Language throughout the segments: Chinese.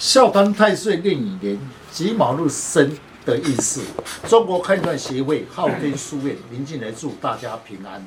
孝当太岁令乙年己卯日生的意思，中国开断协会昊天书院林进来祝大家平安。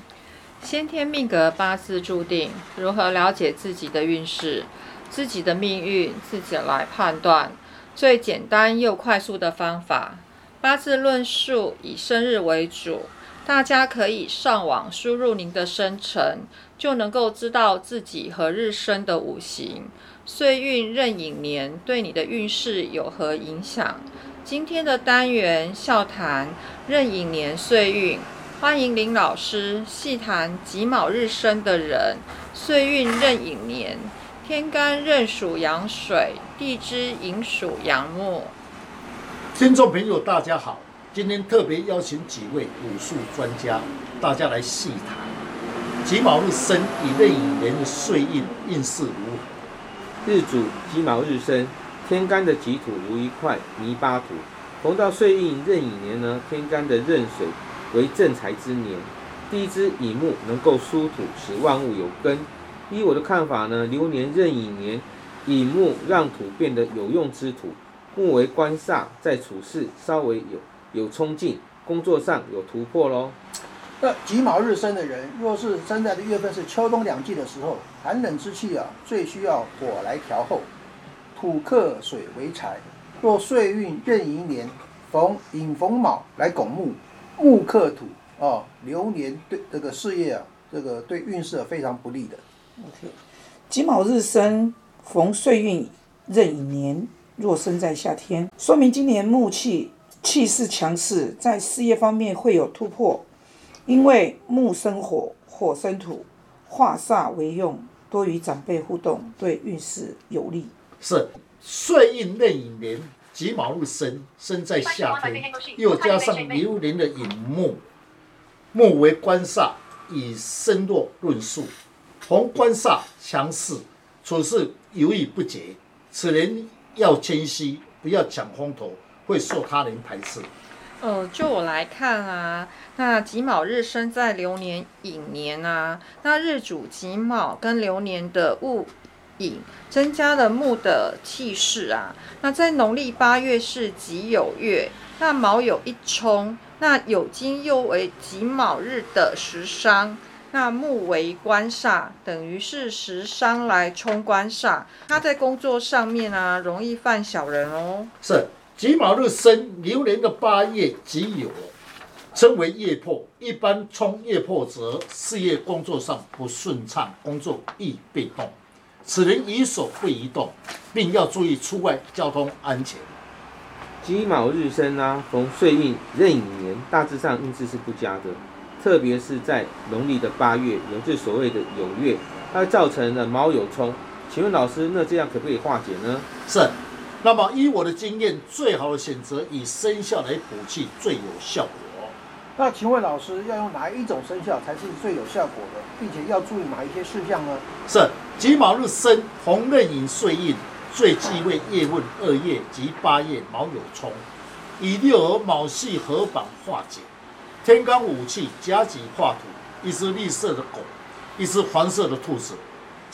先天命格八字注定，如何了解自己的运势、自己的命运，自己来判断。最简单又快速的方法，八字论述以生日为主，大家可以上网输入您的生辰，就能够知道自己何日生的五行、岁运、壬寅年对你的运势有何影响。今天的单元笑谈壬寅年岁运。欢迎林老师细谈己卯日生的人，岁运壬寅年，天干壬属阳水，地支寅属阳木。听众朋友，大家好，今天特别邀请几位武术专家，大家来细谈己卯日生以壬寅年的岁运运势如何。日主己卯日生，天干的己土如一块泥巴土，逢到岁运壬寅年呢，天干的壬水。为正财之年，地支乙木能够疏土，使万物有根。依我的看法呢，流年壬寅年，乙木让土变得有用之土，木为官煞，在处事稍微有有冲劲，工作上有突破喽。那己卯日生的人，若是生在的月份是秋冬两季的时候，寒冷之气啊，最需要火来调候。土克水为财，若岁运壬寅年逢寅逢卯来拱木。木克土哦，流年对这个事业啊，这个对运势非常不利的。OK，己卯日生逢岁运壬寅年，若生在夏天，说明今年木气气势强势，在事业方面会有突破。因为木生火，火生土，化煞为用，多与长辈互动，对运势有利。是岁运壬寅年。己卯日生，生在夏天，又加上流年的寅木，木为官煞，以身弱论述，逢官煞强势，处事犹豫不决。此人要谦虚，不要抢风头，会受他人排斥。呃，就我来看啊，那己卯日生在流年寅年啊，那日主己卯跟流年的戊。寅增加了木的气势啊。那在农历八月是己酉月，那卯有一冲，那酉金又为己卯日的食伤，那木为官煞，等于是食伤来冲官煞。他在工作上面啊，容易犯小人哦。是己卯日生流年的八月己酉，称为业破。一般冲业破则事业工作上不顺畅，工作易被动。此人宜手会移动，并要注意出外交通安全。己卯日生啊，逢岁运壬寅年，大致上运势是不佳的，特别是在农历的八月，有这所谓的酉月，它造成了卯酉冲。请问老师，那这样可不可以化解呢？是。那么依我的经验，最好的选择以生肖来补气最有效果。那请问老师要用哪一种生肖才是最有效果的，并且要注意哪一些事项呢？是己卯日生，逢壬寅岁运，最忌讳夜问二月及八月卯酉冲，以六合卯系合板化解。天干五气甲己化土，一只绿色的狗，一只黄色的兔子，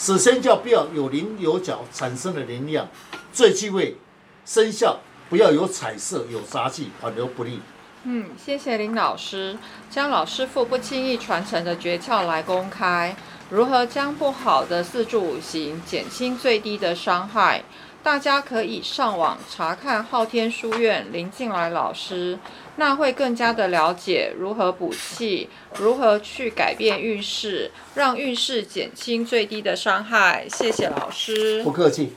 此生肖不要有棱有角产生的能量。最忌讳生肖不要有彩色有杂气，反而不利。嗯，谢谢林老师将老师傅不轻易传承的诀窍来公开，如何将不好的四柱五行减轻最低的伤害？大家可以上网查看昊天书院林静来老师，那会更加的了解如何补气，如何去改变运势，让运势减轻最低的伤害。谢谢老师，不客气。